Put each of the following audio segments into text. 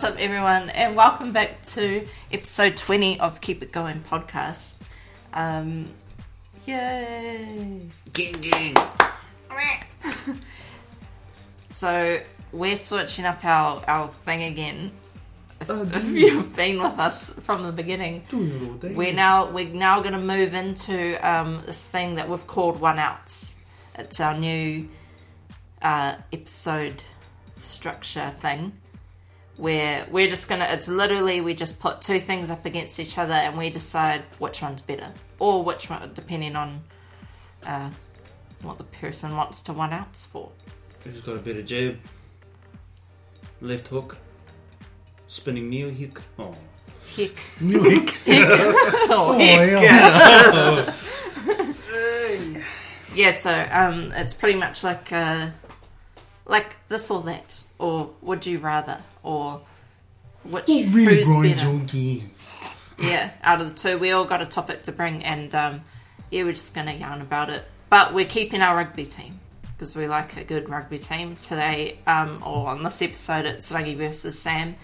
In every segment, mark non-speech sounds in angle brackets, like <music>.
What's up, everyone, and welcome back to episode 20 of Keep It Going podcast. Um, yay! Gang, gang. <laughs> So, we're switching up our, our thing again. If, if you've been with us from the beginning, we're now we're now going to move into um, this thing that we've called one outs. It's our new uh, episode structure thing where we're just gonna it's literally we just put two things up against each other and we decide which one's better or which one depending on uh, what the person wants to one outs for Who's got a better jab? Left hook. Spinning knee hook. Oh. heck Music. <laughs> <laughs> oh, Oh, heck. yeah. <laughs> yeah so um it's pretty much like uh like this or that or would you rather or which Who really who's grinds better your yeah, out of the two, we all got a topic to bring, and um, yeah, we're just gonna yarn about it. But we're keeping our rugby team because we like a good rugby team. Today, um, or on this episode, it's Rugby versus Sam.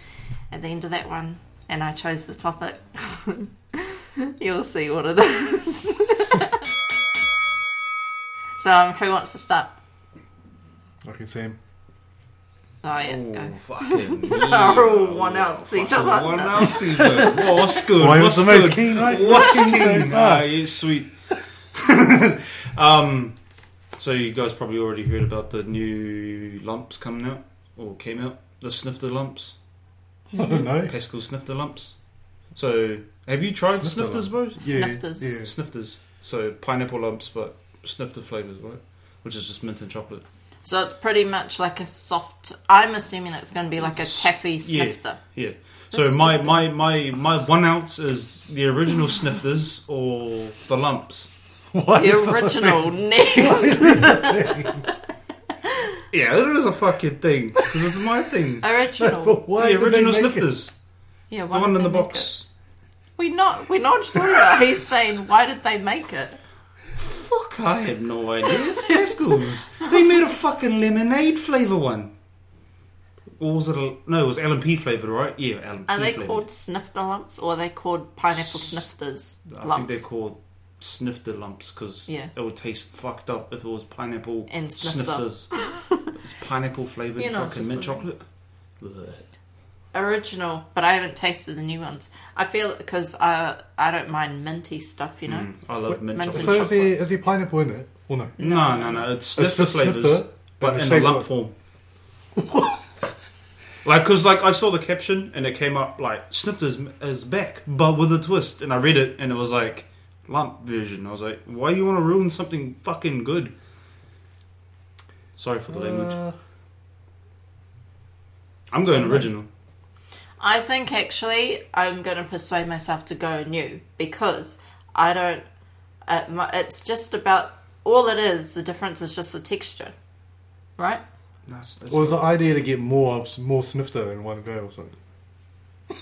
At the end of that one, and I chose the topic. <laughs> You'll see what it is. <laughs> so, um, who wants to start? Okay, Sam. Oh yeah, Oh, go. fucking. <laughs> Oh, one out to each other. One out to each other. What's good? Why what's was the most good? keen, right? What's Keen, keen? Sam. Ah, yeah, sweet. <laughs> um, so you guys probably already heard about the new lumps coming out or came out. The snifter lumps. Oh, no. Pascall snifter lumps. So have you tried Snifter snifters, bro? Snifters. Yeah. Snifters. So pineapple lumps, but snifter flavors, right? Which is just mint and chocolate. So it's pretty much like a soft. I'm assuming it's going to be like a taffy Yeah. snifter. Yeah. So my, my, my, my one ounce is the original snifters or the lumps. <laughs> Why The is this a original thing? <laughs> next. <laughs> Yeah, it is a fucking thing because it's my thing. original. Why the did they original make it? snifters, Yeah, the one did in the they make box. it? We not. We're not talking about. He's saying, why did they make it? Fuck, I have no idea. It's Pascall's. they made a fucking lemonade flavor one. Or was it a no? It was L&P flavored, right? Yeah, L&P. Are they flavoured. called snifter lumps or are they called pineapple snifters I lumps? think they're called snifter lumps because Yeah. it would taste fucked up if it was pineapple And snifters. <laughs> it's pineapple flavored You know, fucking mint like- chocolate. Ugh. Original, but I haven't tasted the new ones. I feel because I I don't mind minty stuff, you know. Mm, I love What- mint mint chocolate. So is there, is there pineapple in it? Or no? No, no, no. It's It's snifter just flavors, snifter, but and in the the lump form. <laughs> Like, cause like I saw the caption and it came up like snifters is back, but with a twist, and I read it and it was like lump version. I was like, why you want to ruin something fucking good? Sorry for the language. Uh, I'm going original. I think actually I'm going to persuade myself to go new because I don't. Uh, it's just about all it is. The difference is just the texture, right? That's, that's or was the idea to get more of more snifter in one go or something? <laughs>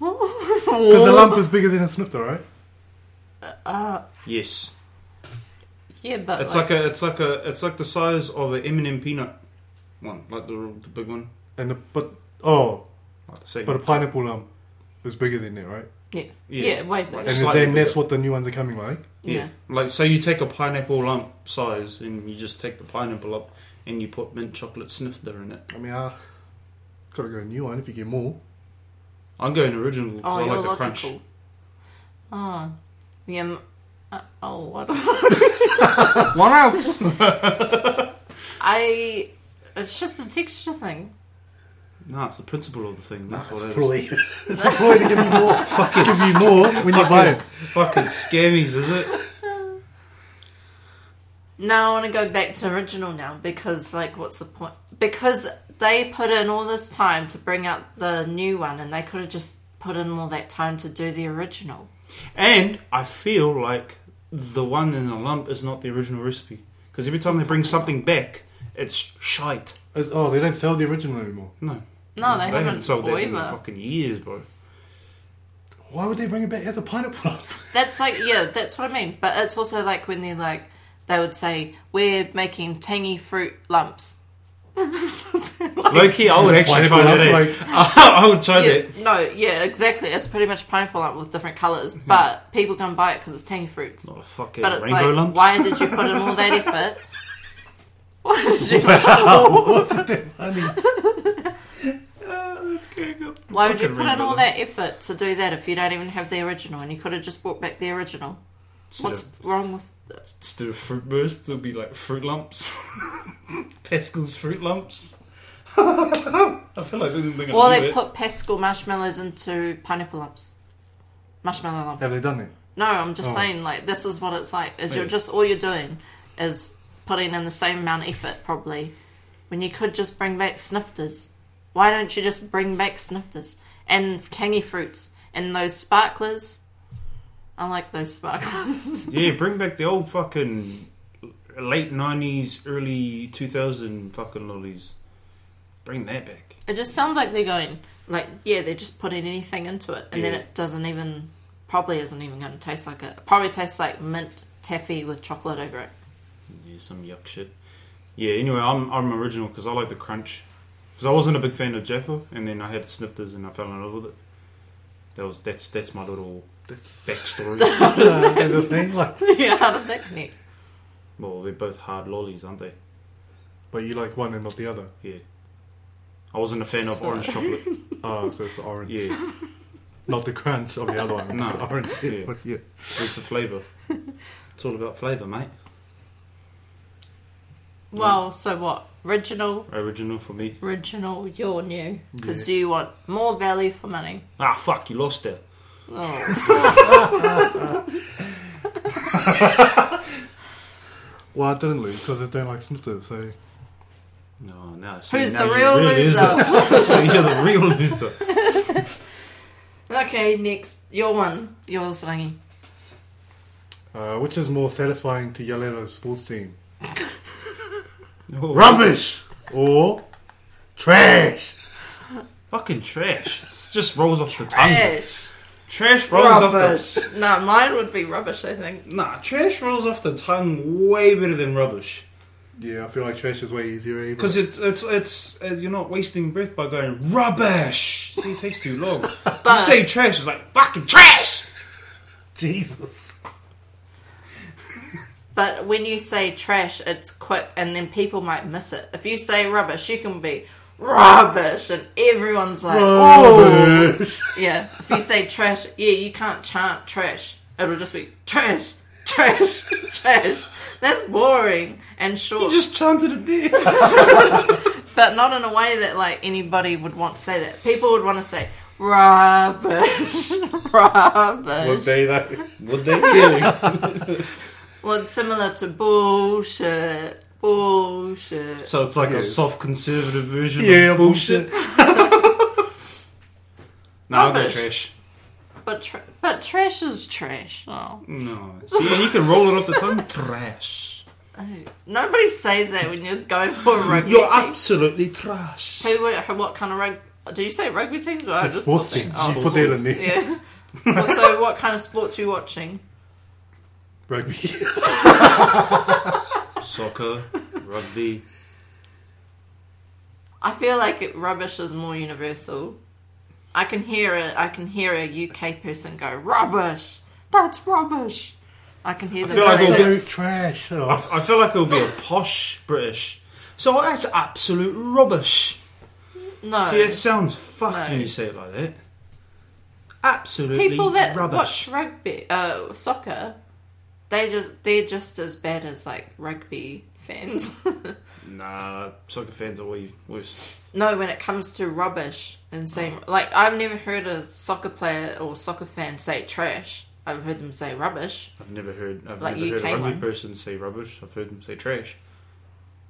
Because the lump is bigger than a snifter, right? Uh, yes. yeah, but It's like, a, it's like a, it's like the size of an M&M peanut one, like the the big one, And the, but oh, like the same. but a pineapple lump is bigger than that, right? yeah, Yeah. yeah, way bigger. And is Slightly then that's bigger. what the new ones are coming like. yeah. Like, so you take a pineapple lump size and you just take the pineapple up and you put mint chocolate snifter in it. I mean, I gotta go new one if you get more. I'm going original because Oh, I you're like the crunch. logical. Oh, yeah. m- Uh, oh, what? <laughs> One ounce! <laughs> I. It's just a texture thing. No, it's the principle of the thing. That's it's what a it ploy. is. <laughs> it's a ploy to give you more. <laughs> Fucking, give you more when you buy it. fucking scammies, is it? <laughs> Now I want to go back to original now because, like, what's the point? Because they put in all this time to bring out the new one, and they could have just put in all that time to do the original. And I feel like the one in the lump is not the original recipe. Because every time they bring something back, it's shite. It's- oh, they don't sell the original anymore. No. No, they, haven't sold that in fucking years, bro. Why would they bring it back as a pineapple lump? <laughs> That's like, yeah, that's what I mean. But it's also like when they're like, they would say, we're making tangy fruit lumps. <laughs> Low key, I would actually try that. eh? like- <laughs> I would try Yeah, that. no, yeah, exactly. It's pretty much pineapple lump with different colours, but people can buy it because it's tangy fruits. Not a fucking But it's rainbow like, lumps. why did you put in all that effort? Why did you? What's that funny? Why would you put in all that effort to do that if you don't even have the original and you could have just brought back the original? Instead What's of, wrong with? instead of fruit bursts, it'll be like fruit lumps. <laughs> Pascall's fruit lumps. <laughs> I feel like they're gonna Or do they it. put Pascall marshmallows into pineapple lumps. Marshmallow lumps. Have they done it? No, I'm just Oh. saying like this is what it's like. Is you're just all you're doing is putting in the same amount of effort probably when you could just bring back snifters. Why don't you just bring back snifters and tangy fruits and those sparklers? I like those sparklers. <laughs> Yeah, bring back the old fucking late nineties, early two thousand fucking lollies. Bring that back. it just sounds like they're going like yeah, they're just putting anything into it and then it doesn't even probably isn't even going to taste like it. It probably tastes like mint taffy with chocolate over it. Yeah, some yuck shit. Yeah. Anyway, I'm I'm original because I like the crunch. Because I wasn't a big fan of Jaffa, and then I had snifters, and I fell in love with it. That was that's that's my little That's backstory. <laughs> that's the thing. Like, <laughs> yeah, how did that connect? well, they're both hard lollies, aren't they? but you like one and not the other. Yeah. I wasn't a fan of orange chocolate. Oh, <laughs> so it's orange, Yeah, not the crunch of the other one. No. It's orange. Yeah. But yeah. it's the flavour. It's all about flavour, mate. Well, so what? Original, Original for me. original, you're new. Because you want more value for money. Ah, fuck, you lost it. Oh. <laughs> Well, I didn't lose because I don't like snifters. So No, no. see, Who's now the you're real loser? <laughs> so you're the real loser. <laughs> okay, next. Your one. Yours, Rangi. Uh, which is more satisfying to yell at a sports team? Oh, Rubbish or trash? Fucking trash. It just rolls off the tongue. Trash. Trash rolls off the Rubbish. no, mine would be rubbish, I think. Nah, trash rolls off the tongue way better than rubbish. Yeah, I feel like trash is way easier. eh, Because but- it's it's it's uh, you're not wasting breath by going rubbish. See, it takes too long. you say trash, it's like fucking trash. Jesus. But when you say trash, it's quick, and then people might miss it. If you say rubbish, you can be rubbish, and everyone's like, oh, Rubbish. yeah. If you say trash, yeah, you can't chant trash. It'll just be trash, trash, <laughs> trash. That's boring and short. You just chanted it there. <laughs> but not in a way that like anybody would want to say that. People would want to say rubbish, <laughs> rubbish. Would they though? Would they really? Well, it's similar to bullshit, bullshit. So it's like a Yes. soft conservative version Yeah, of bullshit. <laughs> no, I'll go Rubbish. trash. But tra- but trash is trash. Oh. No. See, you can roll it off the tongue. Trash. Oh. Nobody says that when you're going for a rugby You're team. absolutely trash. Who, who- what kind of rugby? Do you say rugby teams? Or Said just sports sports team. team? Oh, You put that in sports. there. Yeah. <laughs> well, so what kind of sports are you watching? Rugby. <laughs> Soccer, rugby. I feel like it, rubbish is more universal. I can hear it. I can hear a UK person go rubbish. That's rubbish. I can hear them feel like it'll that. Absolute <laughs> trash. I, I feel like it'll be a posh British. So that's absolute rubbish. No. See, it sounds fucked No. when you say it like that. Absolutely people that rubbish. watch rugby, uh, soccer, they just they're just as bad as like rugby fans. <laughs> Nah, soccer fans are way worse. no, when it comes to rubbish and saying like I've never heard a soccer player or soccer fan say trash. I've heard them say rubbish. I've never heard. I've Like never heard UK a rugby ones. person say rubbish. I've heard them say trash.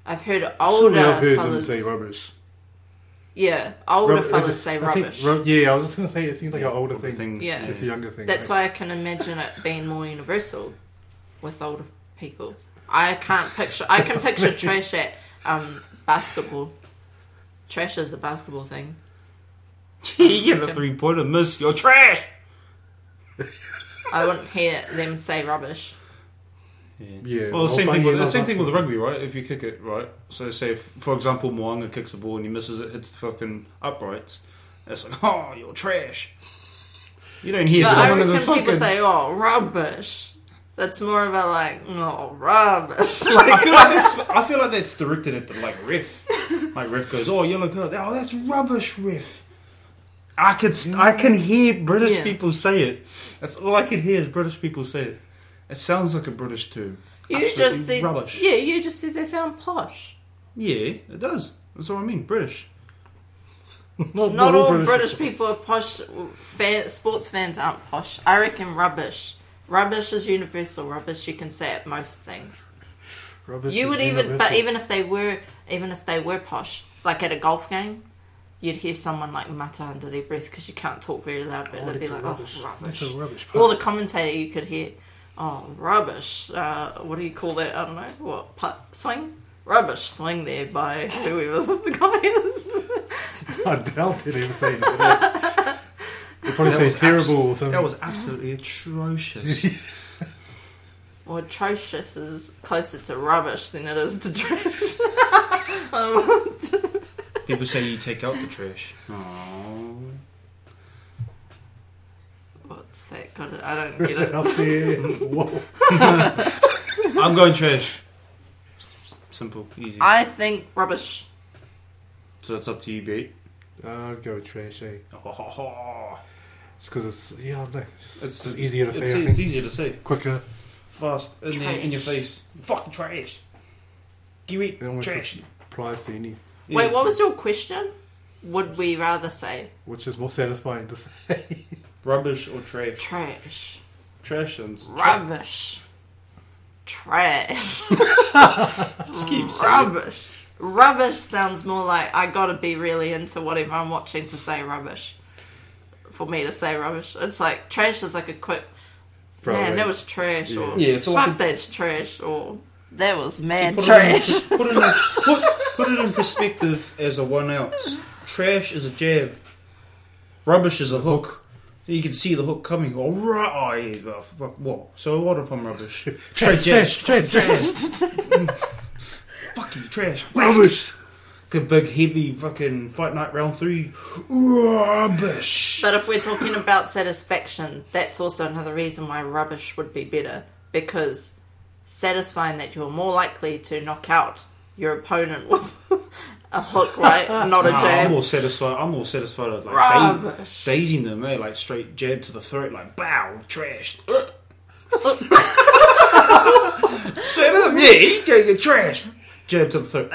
I've heard Surely older I've heard fellas. them say rubbish. yeah, older Rub- I fellas just- say I think rubbish. rub- yeah, I was just gonna say it seems like an older Older thing. thing. Yeah. It's a younger thing. That's why I can imagine it being more universal with older people. I can't picture. I can picture <laughs> trash at um, basketball. Trash is a basketball thing. Gee, <laughs> you get a three pointer miss. You're trash. I wouldn't hear them say rubbish. Yeah. Well, the same thing. With, the same thing with basketball. rugby, right? If you kick it right, so say, if, for example, Mo'unga kicks the ball and he misses it, hits the fucking uprights. It's like, oh, you're trash. You don't hear But I in reckon the people say, "Oh, rubbish." That's more of a like, oh, rubbish." I <laughs> feel like that's. I feel like that's directed at the like ref. Like riff goes, oh, yellow card. Oh, that's rubbish, riff. I could. I can hear British Yeah. people say it. That's all I can hear is British people say it. It sounds like a British term. You Absolutely just said, rubbish. yeah, you just said they sound posh. Yeah, it does. That's what I mean. British. <laughs> Not, Not all British, people are posh. Fan, sports fans aren't posh. I reckon rubbish. Rubbish is universal. Rubbish you can say at most things. Rubbish you is would even, but even if they were, even if they were posh, like at a golf game, you'd hear someone like mutter under their breath because you can't talk very loud, but Oh, they'd be like, rubbish. "Oh, rubbish." It's a rubbish. Or the commentator, you could hear, "Oh, rubbish." Uh, what do you call that? I don't know. What putt swing? Rubbish swing there by whoever <laughs> the guy is. <laughs> I doubt they'd even say <laughs> that. They'd probably That say was terrible abs- or something. That was absolutely atrocious. <laughs> Or atrocious is closer to rubbish than it is to trash. <laughs> Um, People say you take out the trash. Aww. What's that? Got it? I don't get it. <laughs> Up there. Whoa. I'm going trash. Simple, easy. I think rubbish. so it's up to you, Beat. I'll go with trash, eh? Oh, It's because it's, yeah, I don't know. it's, It's easier to say, It's, I it's easier to say. Quicker. Fast in, there, in your face. Fucking trash. You eat It almost trash. applies to any. Yeah. Wait, what was your question? Would we rather say Which is more satisfying to say. <laughs> Rubbish or trash? trash, Trash and rubbish, trash, <laughs> Just keep saying. rubbish? Rubbish sounds more like I gotta be really into whatever I'm watching to say rubbish. For me to say rubbish, it's like trash is like a quick Throw man. away. That was trash, or Yeah, it's like fuck a- that's trash, or that was mad Put trash. It in, <laughs> put, it in, put, put it in perspective as a one ounce. Trash is a jab. Rubbish is a hook. You can see the hook coming. Oh, right. Oh, yeah. well, fuck, What? So what if I'm rubbish? Trash, trash, trash, trash. <laughs> Fucking trash. Rubbish. Good big heavy fucking fight night round three. Rubbish. But if we're talking about satisfaction, that's also another reason why rubbish would be better because satisfying that you're more likely to knock out your opponent with <laughs> a hook, right? Not a Nah, I'm more satisfied. I'm more satisfied with like da- dazing them. Eh? Like straight jab to the throat. Like bow trash. Set up, yeah. You go get trash. Jab to the throat.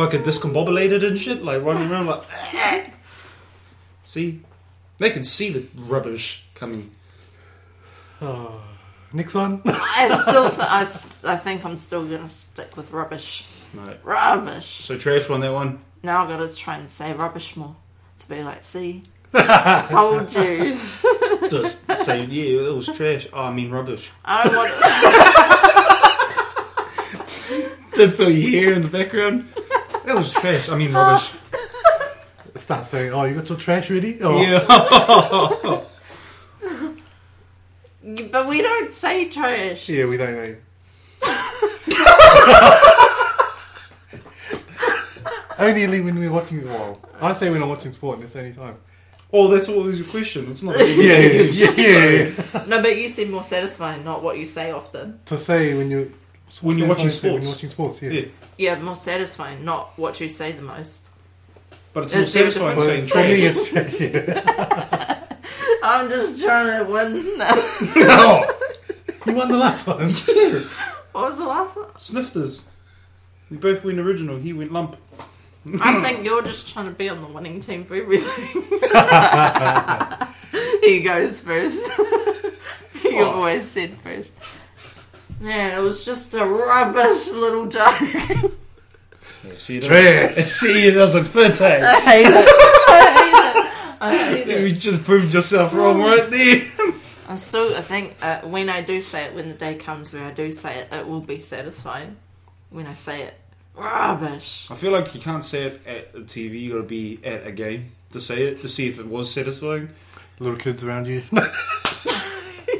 Fucking discombobulated and shit. Like running around like. <laughs> see, they can see the rubbish coming. <sighs> Oh. Next one. I still, th- I, s- I think I'm still gonna stick with rubbish. Right. Rubbish. So trash won that one. Now I've got to try and say rubbish more to be like, see, <laughs> told you. <laughs> Just say yeah, it was trash. Oh, I mean rubbish. I don't want. That's all you hear in the background. That was trash. I mean rubbish. Start saying, oh, you got some trash ready? Oh. Yeah. <laughs> but we don't say trash. Yeah, we don't know. Eh? <laughs> Only when we're watching. Well, I say when I'm watching sport, and it's any time. Oh, that's what was your question. It's not. <laughs> Yeah, yeah, yeah, yeah, yeah. No, but you seem more satisfying, not what you say often. To say when you When you're watching sports. When sports. you're watching sports, yeah. Yeah. Yeah, more satisfying, not what you say the most. But it's Is more there a satisfying But saying for me, trash. it's trash. Yeah. <laughs> I'm just trying to win. No. <laughs> you won the last one. <laughs> what was the last one? Snifters. We both went original. He went lump. I think you're just trying to be on the winning team for everything. he goes first. you always said first. Man, it was just a rubbish little joke. Yeah, see, it Trash. doesn't- <laughs> See, it doesn't fit, eh? I hate it. I hate it. I hate it. You just proved yourself wrong right there. I still, I think uh, when I do say it, when the day comes where I do say it, it will be satisfying. When I say it, rubbish. I feel like you can't say it at the TV. You got to be at a game to say it to see if it was satisfying. Little kids around you. <laughs>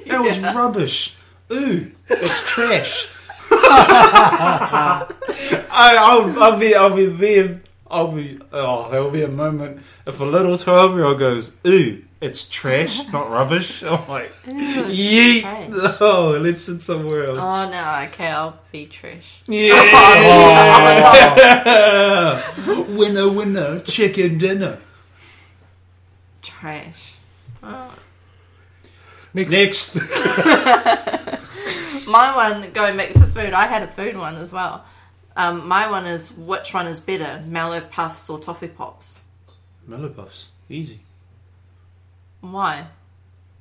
That was <laughs> rubbish. Ooh, it's trash. <laughs> I, I'll, I'll be, I'll be being, I'll be. Oh, there will be a moment if a little twelve-year-old goes, "Ooh, it's trash, not rubbish." <laughs> I'm like, yeet. Oh, let's sit somewhere else. Oh no, okay, I'll be trash. Yeah. <laughs> winner, winner, chicken dinner. Trash. Oh. Next. Next. My one, going back to food, I had a food one as well. Um, my one is which one is better, Mallow Puffs or Toffee Pops? Mallow puffs, easy, Why?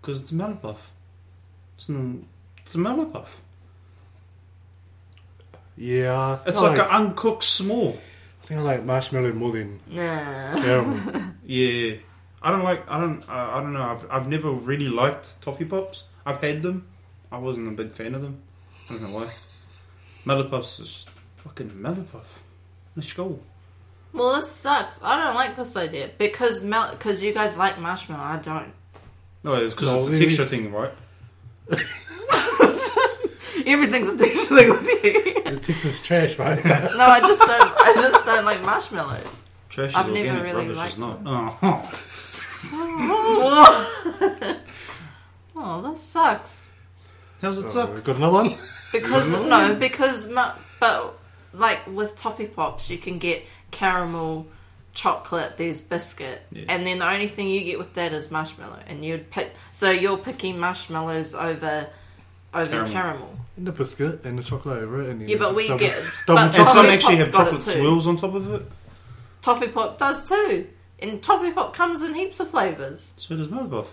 because it's a mallow puff. It's, no, it's a mallow puff. Yeah, I think It's I like, like, an uncooked s'more. I think I like marshmallow more than Nah. caramel. <laughs> Yeah, I don't like. I don't. Uh, I don't know. I've I've never really liked toffee pops. I've had them. I wasn't a big fan of them. I don't know why. Mallow puffs is fucking mallow puff. Let's go. Well, this sucks. I don't like this idea because mel- cause you guys like marshmallow. I don't. No, it's because No, it's a we- texture thing, right? <laughs> Everything's a texture thing with you. <laughs> the texture's trash, right? no, I just don't. I just don't like marshmallows. Trash I've never organic. really liked is not. them. Oh. <laughs> oh, this sucks. How's it So, suck? we got another one? <laughs> Because Yeah. no, because ma- but like with toffee pops, you can get caramel, chocolate. There's biscuit, Yeah. and then the only thing you get with that is marshmallow. And you'd pick. So you're picking marshmallows over over Caramel. caramel. And the biscuit and the chocolate over it. And then Yeah, but we double- get <laughs> double but And chocolate. some Toffee actually Pop's have got it chocolate too. swirls on top of it. Toffee pop does too. And toffee pop comes in heaps of flavors. So does mellow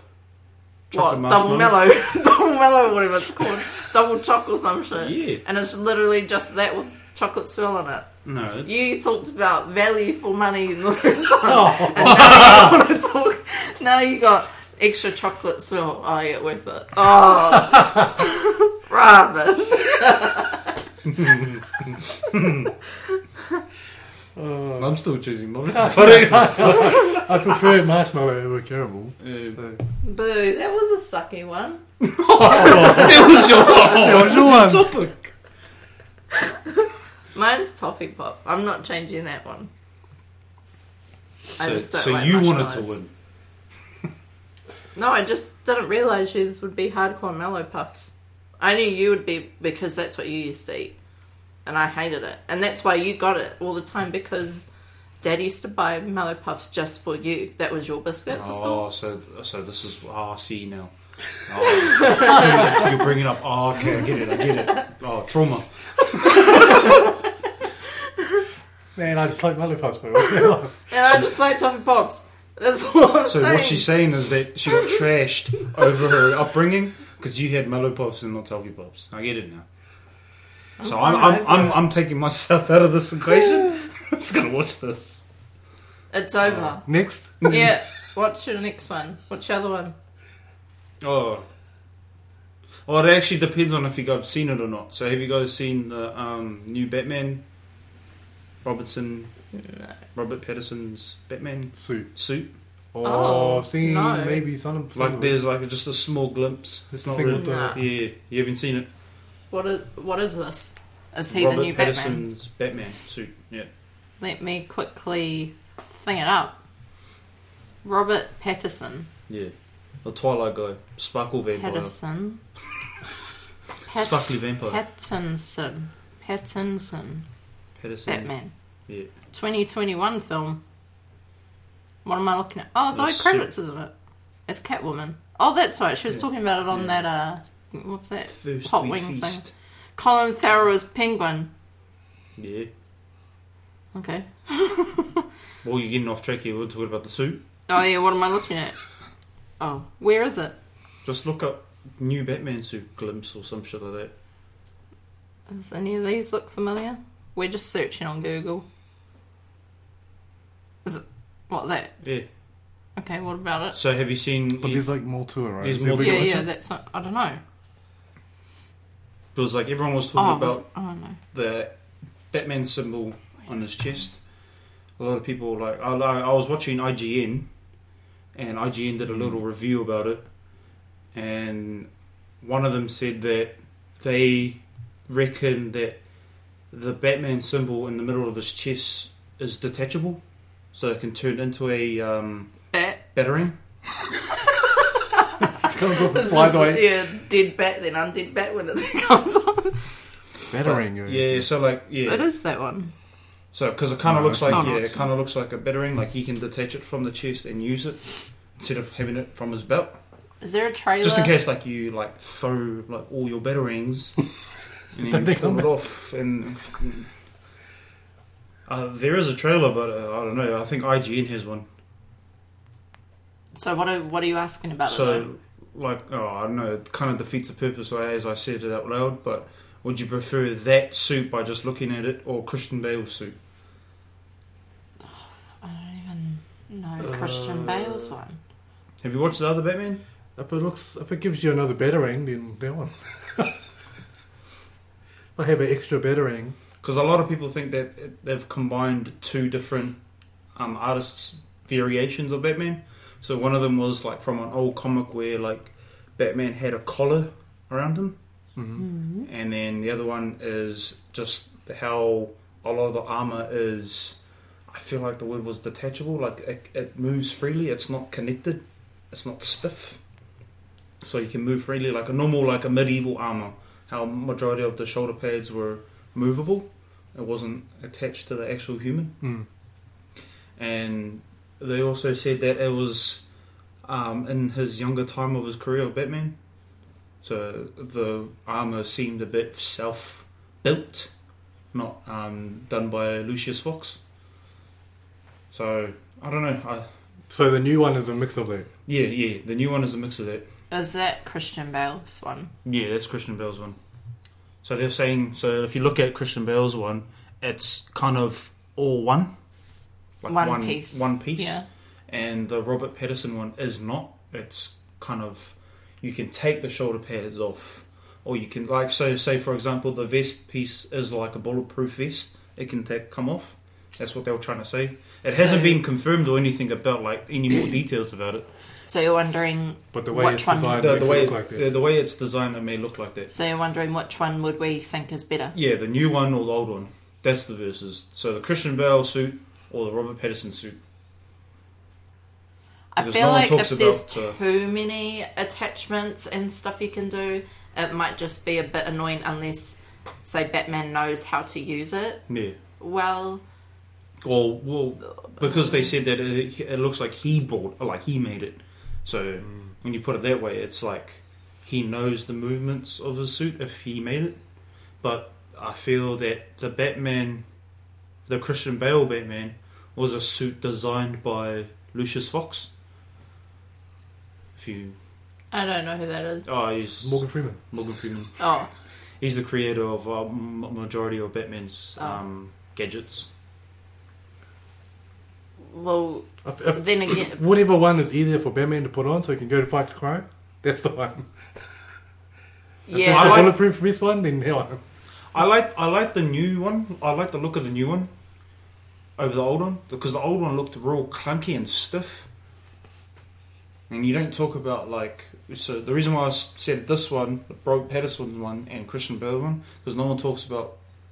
What? <laughs> Double mellow, double mellow, whatever it's called. double chocolate, some shit. Yeah. And it's literally just that with chocolate swirl in it. No. it- You talked about value for money in the <laughs> first one. Oh. And now you want to talk. Now you got extra chocolate swirl. Oh, yeah, worth it. Oh, <laughs> rubbish. Uh, I'm still choosing mellow <laughs> <laughs> I prefer marshmallow over caramel. Uh, So. Boo, that was a sucky one. <laughs> it was your, That was your one. topic. Mine's toffee pop. I'm not changing that one. I So, just don't so like you wanted to win. No, I just didn't realise yours would be hardcore mallow puffs. I knew you would be because that's what you used to eat. And I hated it. And that's why you got it all the time because Dad used to buy mallow puffs just for you. That was your biscuit for school. Oh, so so this is oh, I see now. <laughs> Oh, so you're bringing up. Oh, okay, I get it. I get it. Oh, trauma. <laughs> Man, I just like lollipops, bro. What's that like? And I just like toffee pops. That's what I'm So saying. what she's saying is that she got <laughs> trashed over her upbringing because you had mallow puffs and not toffee pops. I get it now. So I'm I'm, I'm. I'm taking myself out of this equation. <laughs> I'm just gonna watch this. It's over. Next. yeah. What's your next one? What's your other one? Oh. Well, it actually depends on if you guys have seen it or not. So, have you guys seen the um, new Batman? Robertson, No. Robert Patterson's Batman Suit. suit. Oh, Oh, I've seen no. maybe some. some Like, there's like just a small glimpse. It's not Single really. Nah. Yeah, you haven't seen it. What is, what is this? Is he Robert the new Batman? Patterson's Batman suit. Yeah. Let me quickly thing it up. Robert Patterson. Yeah. The Twilight guy. Sparkle Vampire. Patterson. Pat- <laughs> Sparkly Vampire. Pattinson. Pattinson. Patterson. Batman. Yeah. 2021 film. What am I looking at? Oh, Zoe Kravitz, isn't it? As Catwoman. Oh, that's right. She was Yeah. talking about it on Yeah. that, uh, what's that? First Hot we wing thing. Colin Farrell Penguin. Yeah. Okay. <laughs> Well, you're getting off track here. We're talking about the suit. Oh, yeah, what am I looking at? Oh, where is it? Just look up new Batman suit glimpse or some shit like that. Does any of these look familiar? We're just searching on Google. Is it what that? Yeah. Okay, what about it? So have you seen? But there's like more to it, right? There's more a to big Yeah, picture? yeah, that's not. I don't know. It was like everyone was Oh, talking was, about I don't know. the Batman symbol on his chest. A lot of people like I, I I was watching IGN, and IGN did a little review about it, and one of them said that they reckon that the Batman symbol in the middle of his chest is detachable, so it can turn into a um, Bat. battering. <laughs> It <laughs> comes off and It's flies away. yeah, dead bat, then undead bat when it <laughs> comes on. Battering. you Yeah, reckon? so like yeah, It is that one. so because it kind of No, looks like not. yeah, it kind of looks like a battering. Like he can detach it from the chest and use it instead of having it from his belt. Is there a trailer? Just in case, like you like throw like all your batterings <laughs> and then you they pull come it off. And uh, there is a trailer, but uh, I don't know. I think IGN has one. So what are what are you asking about? So, though? Like, oh, I don't know. It kind of defeats the purpose, as I said it out loud. But would you prefer that suit by just looking at it, or Christian Bale's suit? I don't even know Christian Uh, Bale's one. Have you watched the other Batman? If it looks, if it gives you another battering, then that one. <laughs> I have an extra battering. Because a lot of people think that they've combined two different um, artists' variations of Batman. So one of them was like from an old comic where like Batman had a collar around him, hmm and then the other one is just how a lot of the armor is. I feel like the word was detachable. Like it, it moves freely. It's not connected. It's not stiff. So you can move freely like a normal, like a medieval armor. How majority of the shoulder pads were movable. It wasn't attached to the actual human. Mm. And they also said that it was um, in his younger time of his career of Batman. So the armor seemed a bit self built, not um, done by Lucius Fox. So I don't know. I, So the new one is a mix of that. yeah, yeah. The new one is a mix of that. Is that Christian Bale's one? Yeah, that's Christian Bale's one. So they're saying so if you look at Christian Bale's one, it's kind of all one, Like one, piece. one piece. Yeah. and the Robert Patterson one is not. It's kind of you can take the shoulder pads off, or you can like so say for example the vest piece is like a bulletproof vest. It can take come off. That's what they were trying to say. It So- hasn't been confirmed or anything about like any more details about it. So you're wondering But the way which it's designed The, the way it look like the, that. the way it's designed, it may look like that. So you're wondering which one would we think is better? Yeah, the new one or the old one. That's the verses. So the Christian Bale suit or the Robert Patterson suit. I Because feel no like if there's about, uh, too many attachments and stuff you can do, it might just be a bit annoying unless, say, Batman knows how to use it Yeah. well. Well, well, because they said that it, it looks like he bought, or like he made it. So when you put it that way, it's like he knows the movements of his suit if he made it. But I feel that the Batman, the Christian Bale Batman, was a suit designed by Lucius Fox. If you, I don't know who that is. oh, he's Morgan Freeman. Morgan Freeman. Oh, He's the creator of a m- majority of Batman's Oh. um, gadgets. well, If, if then again, <clears throat> whatever one is easier for Batman to put on so he can go to fight crime, that's the one. <laughs> If yeah. it's I the like- bulletproof vest one, then that one. I like I like the new one. I like the look of the new one over the old one because the old one looked real clunky and stiff. And you don't talk about like so. The reason why I said this one, the Robert Patterson one, and Christian Bale one, because no one talks about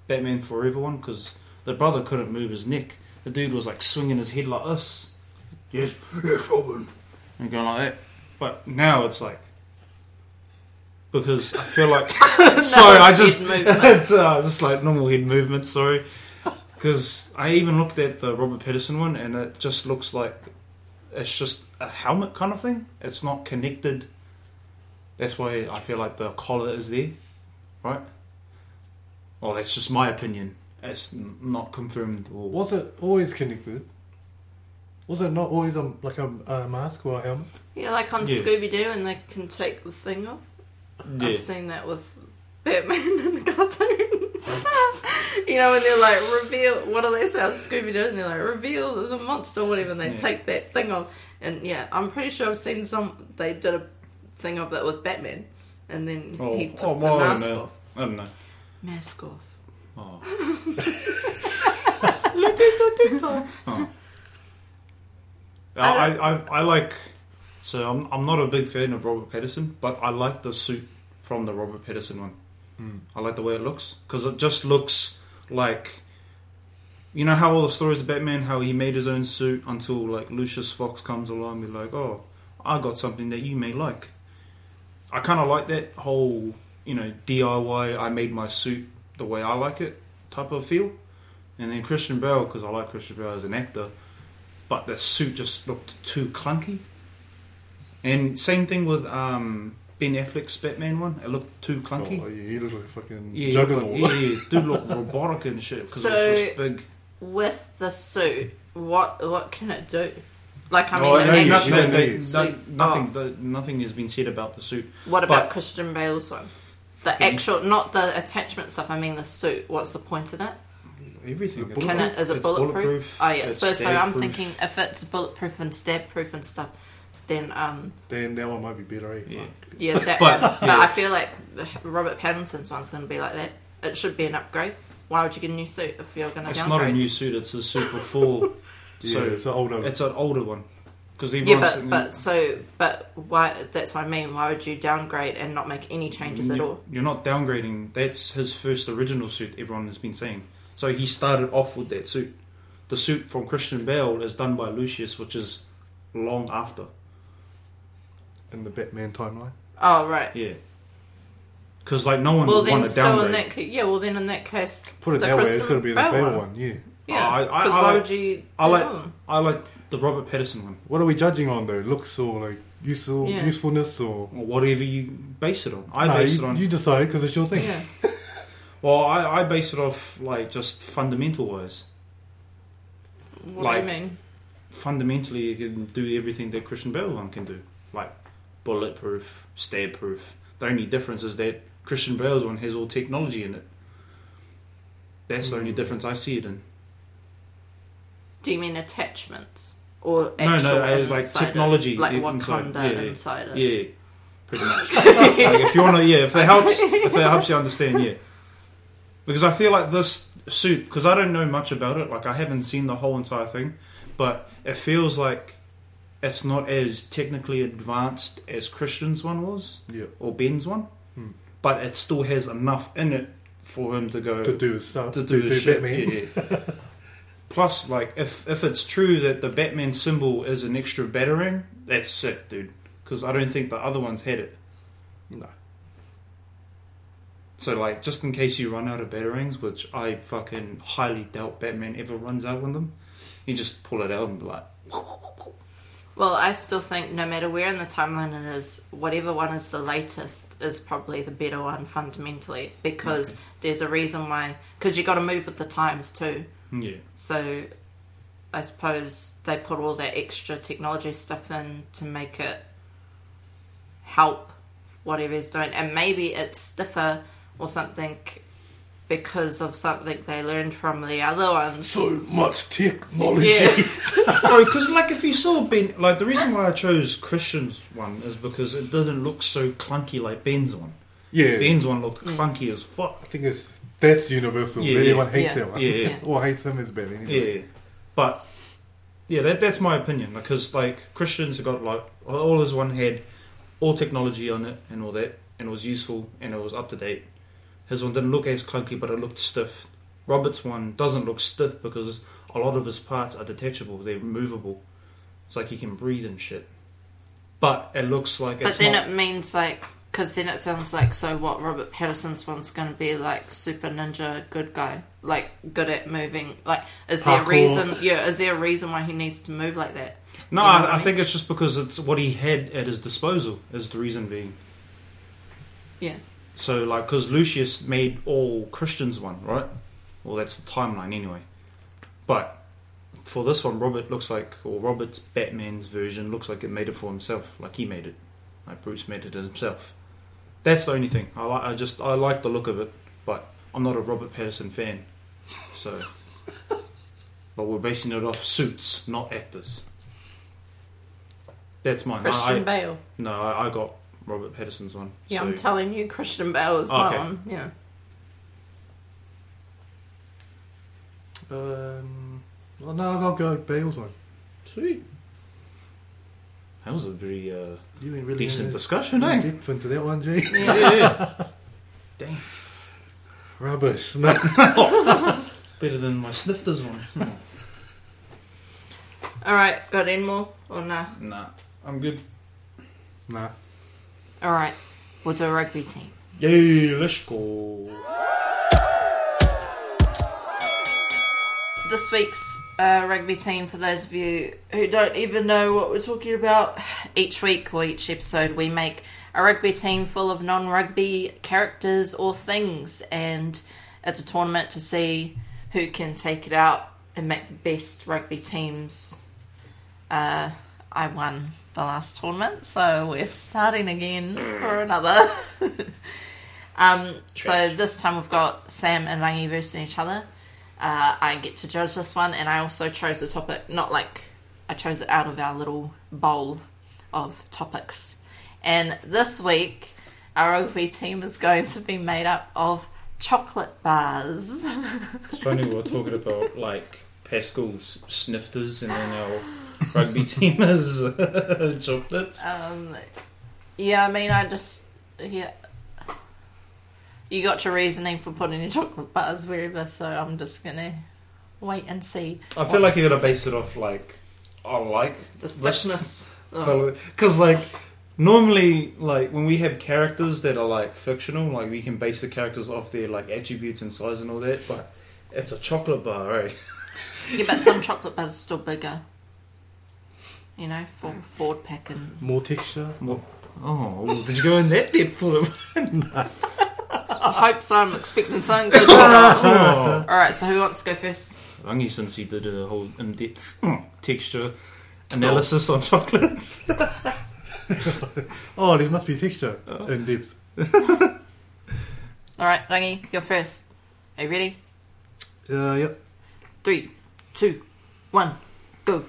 Batman Forever one because the brother couldn't move his neck. The dude was like swinging his head like this. Yes, yes, Robin, and going like that. But now it's like because I feel like <laughs> sorry, I just <laughs> it's uh, just like normal head movements. Sorry, because I even looked at the Robert Patterson one, and it just looks like it's just a helmet kind of thing. It's not connected. That's why I feel like the collar is there, right? Well, that's just my opinion. It's n- not confirmed. Or, Was it always connected? Was it not always a, like a, a mask or a helmet? yeah, like on Yeah. Scooby Doo, and they can take the thing off. yeah. I've seen that with Batman <laughs> in the cartoon. <laughs> you know, when they're like reveal, what do they say on Scooby Doo? And they're like reveal the monster, or whatever. And they Yeah. take that thing off, and yeah, I'm pretty sure I've seen some. They did a thing of that with Batman, and then Oh, he took oh, the well, I mask off. I don't know. Mask off. Oh. <laughs> Oh. I, I, I like. So I'm, I'm not a big fan of Robert Patterson, but I like the suit from the Robert Pattinson one. Hmm. I like the way it looks because it just looks like you know how all the stories of Batman, how he made his own suit until like Lucius Fox comes along and be like, oh, I got something that you may like. I kind of like that whole you know DIY. I made my suit the way I like it type of feel. And then Christian Bale because I like Christian Bale as an actor, but the suit just looked too clunky. And same thing with um, Ben Affleck's Batman one. It looked too clunky. Oh, yeah, he looks like a fucking Yeah, juggernaut. but- yeah, yeah, dude look <laughs> robotic and shit because So- it's just big. With the suit, what what can it do? Like I mean, Oh, the I know you- actual nothing, don't they- no- suit. nothing, Oh. the, nothing has been said about the suit. What about But- Christian Bale's one? The actual, not the attachment stuff. I mean the suit. What's the point in it? Everything. The It's it bulletproof. It's bulletproof? Oh yeah. it's So so I'm thinking if it's bulletproof and stab proof and stuff, then um Then that one might be better, eh? Yeah. yeah <laughs> that. But, but yeah. I feel like Robert Pattinson's one's going to be like that. It should be an upgrade. Why would you get a new suit if you're going to It's downgrade? not a new suit. It's a suit before. <laughs> Yeah, so it's an older. it's an older one because Yeah, everyone's but but so but why? That's what I mean. Why would you downgrade and not make any changes at all? You're not downgrading. That's his first original suit. Everyone has been saying. So he started off with that suit. The suit from Christian Bale is done by Lucius, which is long after. In the Batman timeline. Oh right. Yeah. Because like no one Well would then, want to still in downgrade. that ca- yeah. Well then, in that case, Put it the that way, it's Christian going to be the Bale Bale one. one. Yeah. yeah. I- I- Because I why like- would you? I do like them? I like the Robert Pattinson one, What are we judging on though? Looks or like useful, Yeah. usefulness or? or whatever you base it on. I No, base you, it on. you decide because it's your thing. Yeah. <laughs> well, I, I base it off like just fundamental wise. What Like- do you mean? Fundamentally, you can do everything that Christian Bale one can do, like bulletproof, stab proof. The only difference is that Christian Bale's one has all technology in it. That's the only Hmm. difference I see it in. Do you mean attachments or No, actual no, it's like inside it? technology like inside- Wakanda yeah, yeah. inside it? Yeah, pretty much. <laughs> like if you want to, yeah, if it helps, if it helps you understand, yeah. Because I feel like this suit, because I don't know much about it. Like I haven't seen the whole entire thing, but it feels like it's not as technically advanced as Christian's one was Yeah. or Ben's one, Hmm. but it still has enough in it for him to go To do his stuff. to To, do, do, shit. Batman. Yeah, yeah. <laughs> Plus, like, if if it's true that the Batman symbol is an extra battering, that's sick, dude. Because I don't think the other ones had it. No. So, like, just in case you run out of batterings, which I fucking highly doubt Batman ever runs out with them, you just pull it out and be like, Well, I still think no matter where in the timeline it is, whatever one is the latest is probably the better one fundamentally because there's a reason why. Because you got to move with the times too. yeah. So I suppose they put all that extra technology stuff in to make it help whatever he's doing. And maybe it's stiffer or something because of something they learned from the other ones. So much technology. yeah. <laughs> <laughs> Bro, because, like, if you saw Ben, like, the reason why I chose Christian's one is because it didn't look so clunky like Ben's one. Yeah. Ben's one looked clunky as fuck. I think it's that's universal. Yeah, Everyone yeah. hates Yeah. that one. Yeah, yeah. Yeah. Or hates him as bad anyway. Yeah, but yeah, that, that's my opinion. Because like Christians have got like all his one had all technology on it and all that, and it was useful and it was up to date. His one didn't look as clunky, but it looked stiff. Robert's one doesn't look stiff because a lot of his parts are detachable; they're movable. It's like he can breathe and shit. But it looks like But it's then not. it means like, because then it sounds like, so what Robert Patterson's one's going to be like super ninja good guy, like good at moving. Like, is there a reason? Yeah, is there a reason why he needs to move like that? no, you know I I mean? think it's just because it's what he had at his disposal. Is the reason being. Yeah. So, like, because Lucius made all Christians one, right? Well, that's the timeline anyway. But for this one, Robert looks like, or Robert's Batman's version looks like it made it for himself, like he made it, like Bruce made it himself. That's the only thing. I like. I just I like the look of it, but I'm not a Robert Patterson fan. So, but we're basing it off suits, not actors. That's mine. Christian I, I, Bale. no, I, I got Robert Patterson's one. Yeah, so- I'm telling you, Christian Bale is Okay. my one. Yeah. Um, well, no, I'll go Bale's one. Sweet. That was a very uh, You ain't really decent discussion, no eh? depth into that one, Jay. Yeah. yeah. Dang. Rubbish. <laughs> No. Better than my snifters one. Alright, got any more or nah? nah, I'm good. nah. Alright, we'll do a rugby team. Yay, let's go. This week's uh, rugby team, for those of you who don't even know what we're talking about, each week or each episode we make a rugby team full of non rugby characters or things, and it's a tournament to see who can take it out and make the best rugby teams. Uh, I won the last tournament, so we're starting again for another. <laughs> um, so this time we've got Sam and Rangi versus each other. Uh, I get to judge this one, and I also chose the topic, not like I chose it out of our little bowl of topics. And this week, our rugby team is going to be made up of chocolate bars. It's funny we we're talking <laughs> about like Pascall's snifters and then our rugby <laughs> team is chocolates. um, yeah, I mean, I just yeah. You got your reasoning for putting your chocolate bars wherever, so I'm just gonna wait and see I feel like you gotta base it off like I like the thickness. <laughs> of- because like normally like when we have characters that are like fictional, like we can base the characters off their like attributes and size and all that, but it's a chocolate bar, right? Yeah, but some chocolate bars are still bigger. You know, for Ford pack and More texture. Well, oh, did you go in that depth for them? <laughs> I hope so. I'm expecting something good. <laughs> oh. All right, so who wants to go first? Rangi since he did a whole in-depth texture analysis on chocolates. <laughs> Oh, there must be texture in depth. All right, Rangi, you're first. Are you ready? Uh, yep. Three, two, one, go.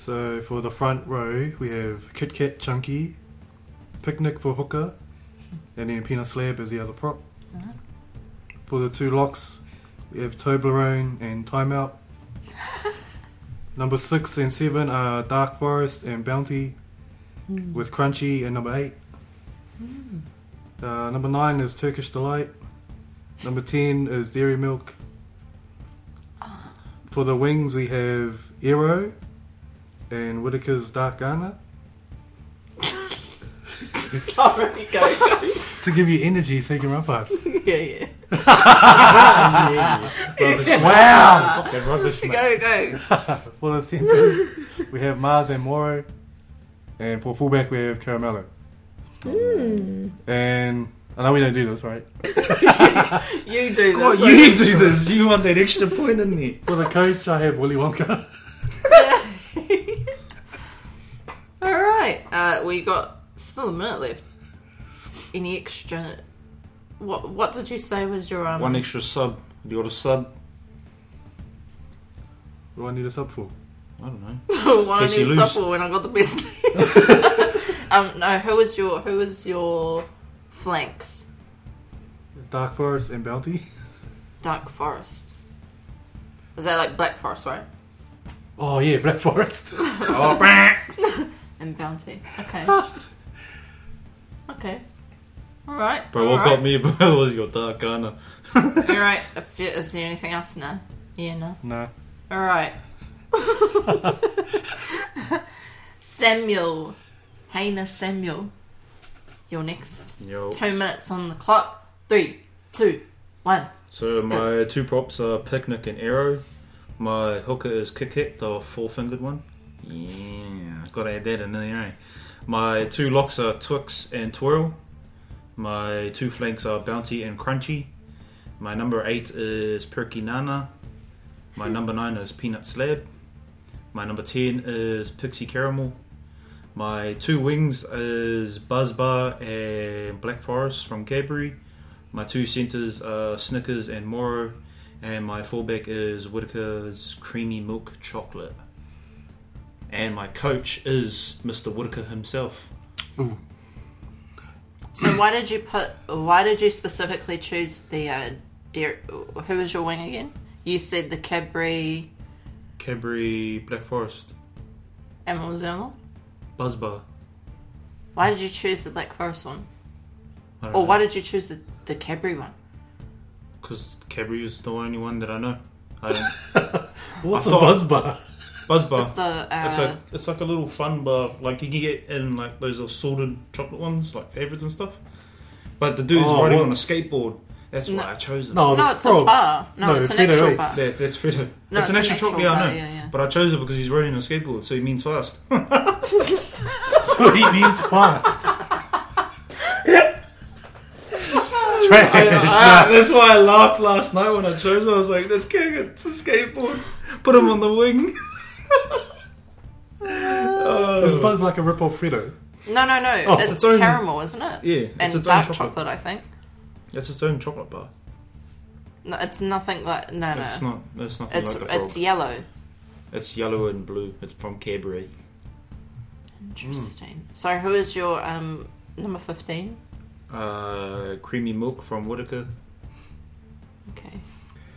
So for the front row, we have Kit Kat Chunky, Picnic for Hooker, and then Peanut Slab is the other prop. Uh-huh. For the two locks, we have Toblerone and Timeout. <laughs> number six and seven are Dark Forest and Bounty, hmm. with Crunchy and number eight. Hmm. Uh, number nine is Turkish Delight. Number ten is Dairy Milk. Ah. For the wings, we have Aero and Whittaker's Dark Ghana. <laughs> Sorry, go, go. To give you energy so you can run fast. <laughs> yeah, <laughs> yeah. wow! Fucking rubbish, mate. Go, go. For the centers, we have Mars and Moro. And for fullback, we have Caramello. Hmm. And I know we don't do this, right? You do What this. you do this? You want that extra point in there? For the coach, I have Willy Wonka. All right. Uh, we got still a minute left. Any extra? What What did you say was your um? One extra sub. You got a sub? What do I need a sub for? I don't know. <laughs> one I need you need lose. supple when I got the best. <laughs> um, no. Who was your Who was your flanks? Dark Forest and Bounty. Dark Forest. Is that like Black Forest, right? Oh, yeah, Black Forest. <laughs> oh, bah. And Bounty. Okay. <laughs> okay. All right. Bro, all what right. got me <laughs> bro was your dark Ghana. All right. If is there anything else? No. Yeah. No. No. All right. <laughs> Samuel. Hayna Samuel. You're next. Yo. Two minutes on the clock. Three, two, one. So my two props are Picnic and Aero. My hooker is Kit Kat, the four-fingered one. Yeah, gotta add that in there, eh? My two locks are Twix and Twirl. My two flanks are Bounty and Crunchy. My number eight is Perky Nana. My number nine is Peanut Slab. My number ten is Pixie Caramel. My two wings is Buzzbar and Black Forest from Cadbury. My two centres are Snickers and Moro, and my fullback is Whittaker's Creamy Milk Chocolate. And my coach is Mr. Whittaker himself. So why did you put? Why did you specifically choose the? Uh, deer, who was your wing again? You said the Cadbury Cadbury Black Forest. and what was the other one? Buzzbar. Why did you choose the Black Forest one? Or know. why did you choose the, the Cadbury one? Because Cadbury is the only one that I know. I <laughs> don't. What's I a thought- buzz bar? Buzz bar. Just the uh, It's like it's like a little fun bar, like you can get in like those little sorted chocolate ones, like favorites and stuff. But the dude's Oh, riding what- on a skateboard. That's No. why I chose it. No, no, it's frog. a bar. No, No, it's an Freddo, actual bar. That's that's Freddo. No, it's, an it's an extra chocolate, actual yeah, I bar, know. yeah, yeah. But I chose it because he's riding on a skateboard, so he means fast. <laughs> <laughs> So he means fast. <laughs> Trash. Ah, that's why I laughed last night when I chose it. I was like, "That's getting it to skateboard. Put him on the wing." Oh. Is Buzz like a rip-off Freddo? No, no, no. Oh, it's its own- caramel, isn't it? Yeah, it's and its own dark chocolate. chocolate. I think. It's its own chocolate bar. No, it's nothing like no, no. It's not. It's nothing It's like a frog. it's yellow. It's yellow and blue. It's from Cadbury. Interesting. So, who is your um number fifteen? Uh, creamy milk from Whittaker. Okay.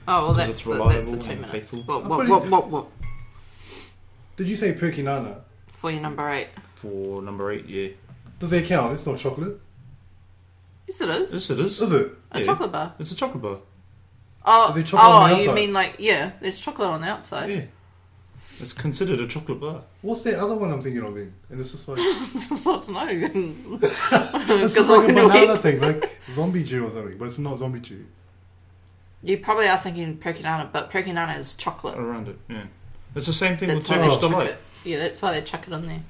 Oh well, 'Cause that's it's the, that's the two minutes. faithful. What, what, what, what, what? Did you say Perky Nana? For your number eight. For number eight, yeah. Does that count? It's not chocolate. Yes, it is. Yes, it is. Is it? A Yeah. chocolate bar. It's a chocolate bar. Oh, Is it chocolate oh, on the you outside? mean like yeah? There's chocolate on the outside. Yeah. It's considered a chocolate bar. What's that other one I'm thinking of then? And it's just like I don't know. it's just like a <laughs> banana thing, like zombie chew or something, but it's not zombie chew. You probably are thinking Perky Nana, but Perky Nana is chocolate. Around it, yeah. It's the same thing That's with why Turkish Delight. it. Yeah, that's why they chuck it on there.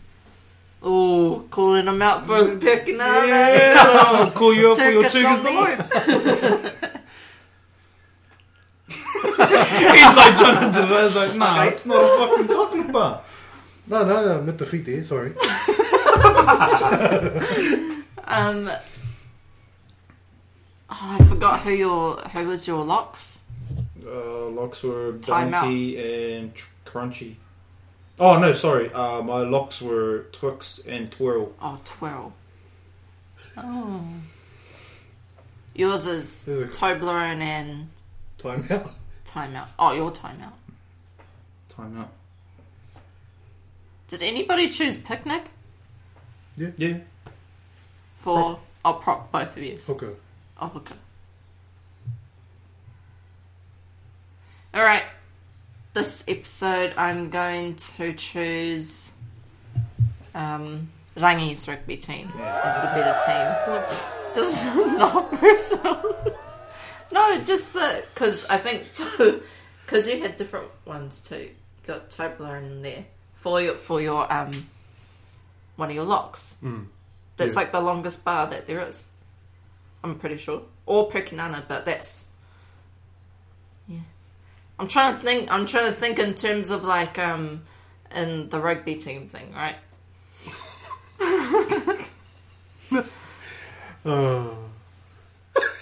Oh, calling him out for his Perky Nana. Yeah, I'll call you up for your Turkish Turkish. Delight. He's like trying to do. He's like, nah, Okay. it's not a fucking chocolate bar. No, no, no, met the feet there. Sorry. <laughs> Um, oh, I forgot who your who was your locks. Uh, locks were Time Bounty and tr- Crunchy. Oh no, sorry. Uh, my locks were Twix and Twirl. Oh, twirl. Oh. Yours is Is it- Toblerone and Time out. Timeout. Oh, your Timeout. Time out. Did anybody choose Picnic Yeah. Yeah. for? I'll prop both of you. Okay. Oh, okay. All right. This episode, I'm going to choose um, Rangi's rugby team as the better team. This is <laughs> not personal. no, just the because I think <laughs> because you had different ones too. You got Toblerone in there for your for your um one of your locks. Mm. That's Yeah. like the longest bar that there is. I'm pretty sure. Or Perky Nana, but that's yeah. I'm trying to think I'm trying to think in terms of like um in the rugby team thing, right? <laughs> Oh.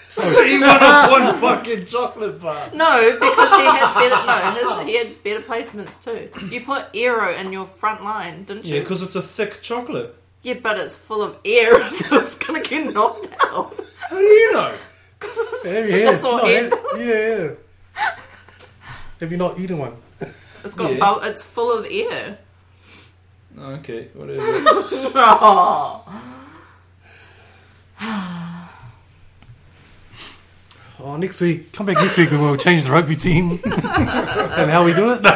So you went off one fucking chocolate bar. No, because he had better no, his, he had better placements too. You put aero in your front line, didn't you? Yeah, because it's a thick chocolate. Yeah, but it's full of air, <laughs> so it's gonna get knocked out. How do you know? <laughs> Yeah, yeah. That's what No, Ed yeah, yeah, yeah. Have you not eaten one? It's got Yeah. bul- it's full of air. Okay, whatever. Oh. <laughs> <laughs> Oh, next week. Come back next week and we'll change the rugby team. <laughs> and how we do it?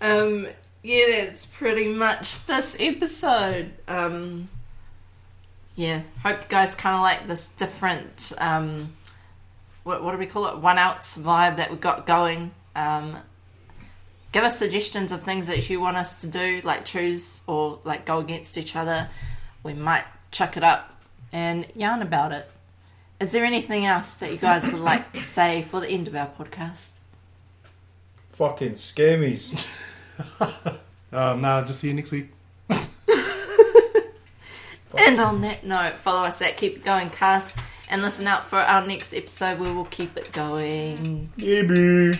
Um, yeah, that's pretty much this episode. Um, yeah, hope you guys kind of like this different, um, what, what do we call it? One outs vibe that we got going. Um, give us suggestions of things that you want us to do, like choose or like go against each other. We might chuck it up and yarn about it. Is there anything else that you guys would like to say for the end of our podcast? fucking scammies. <laughs> Um, nah, just see you next week. <laughs> And on that note, follow us at Keep Going Cast and listen out for our next episode where we'll keep it going. Maybe.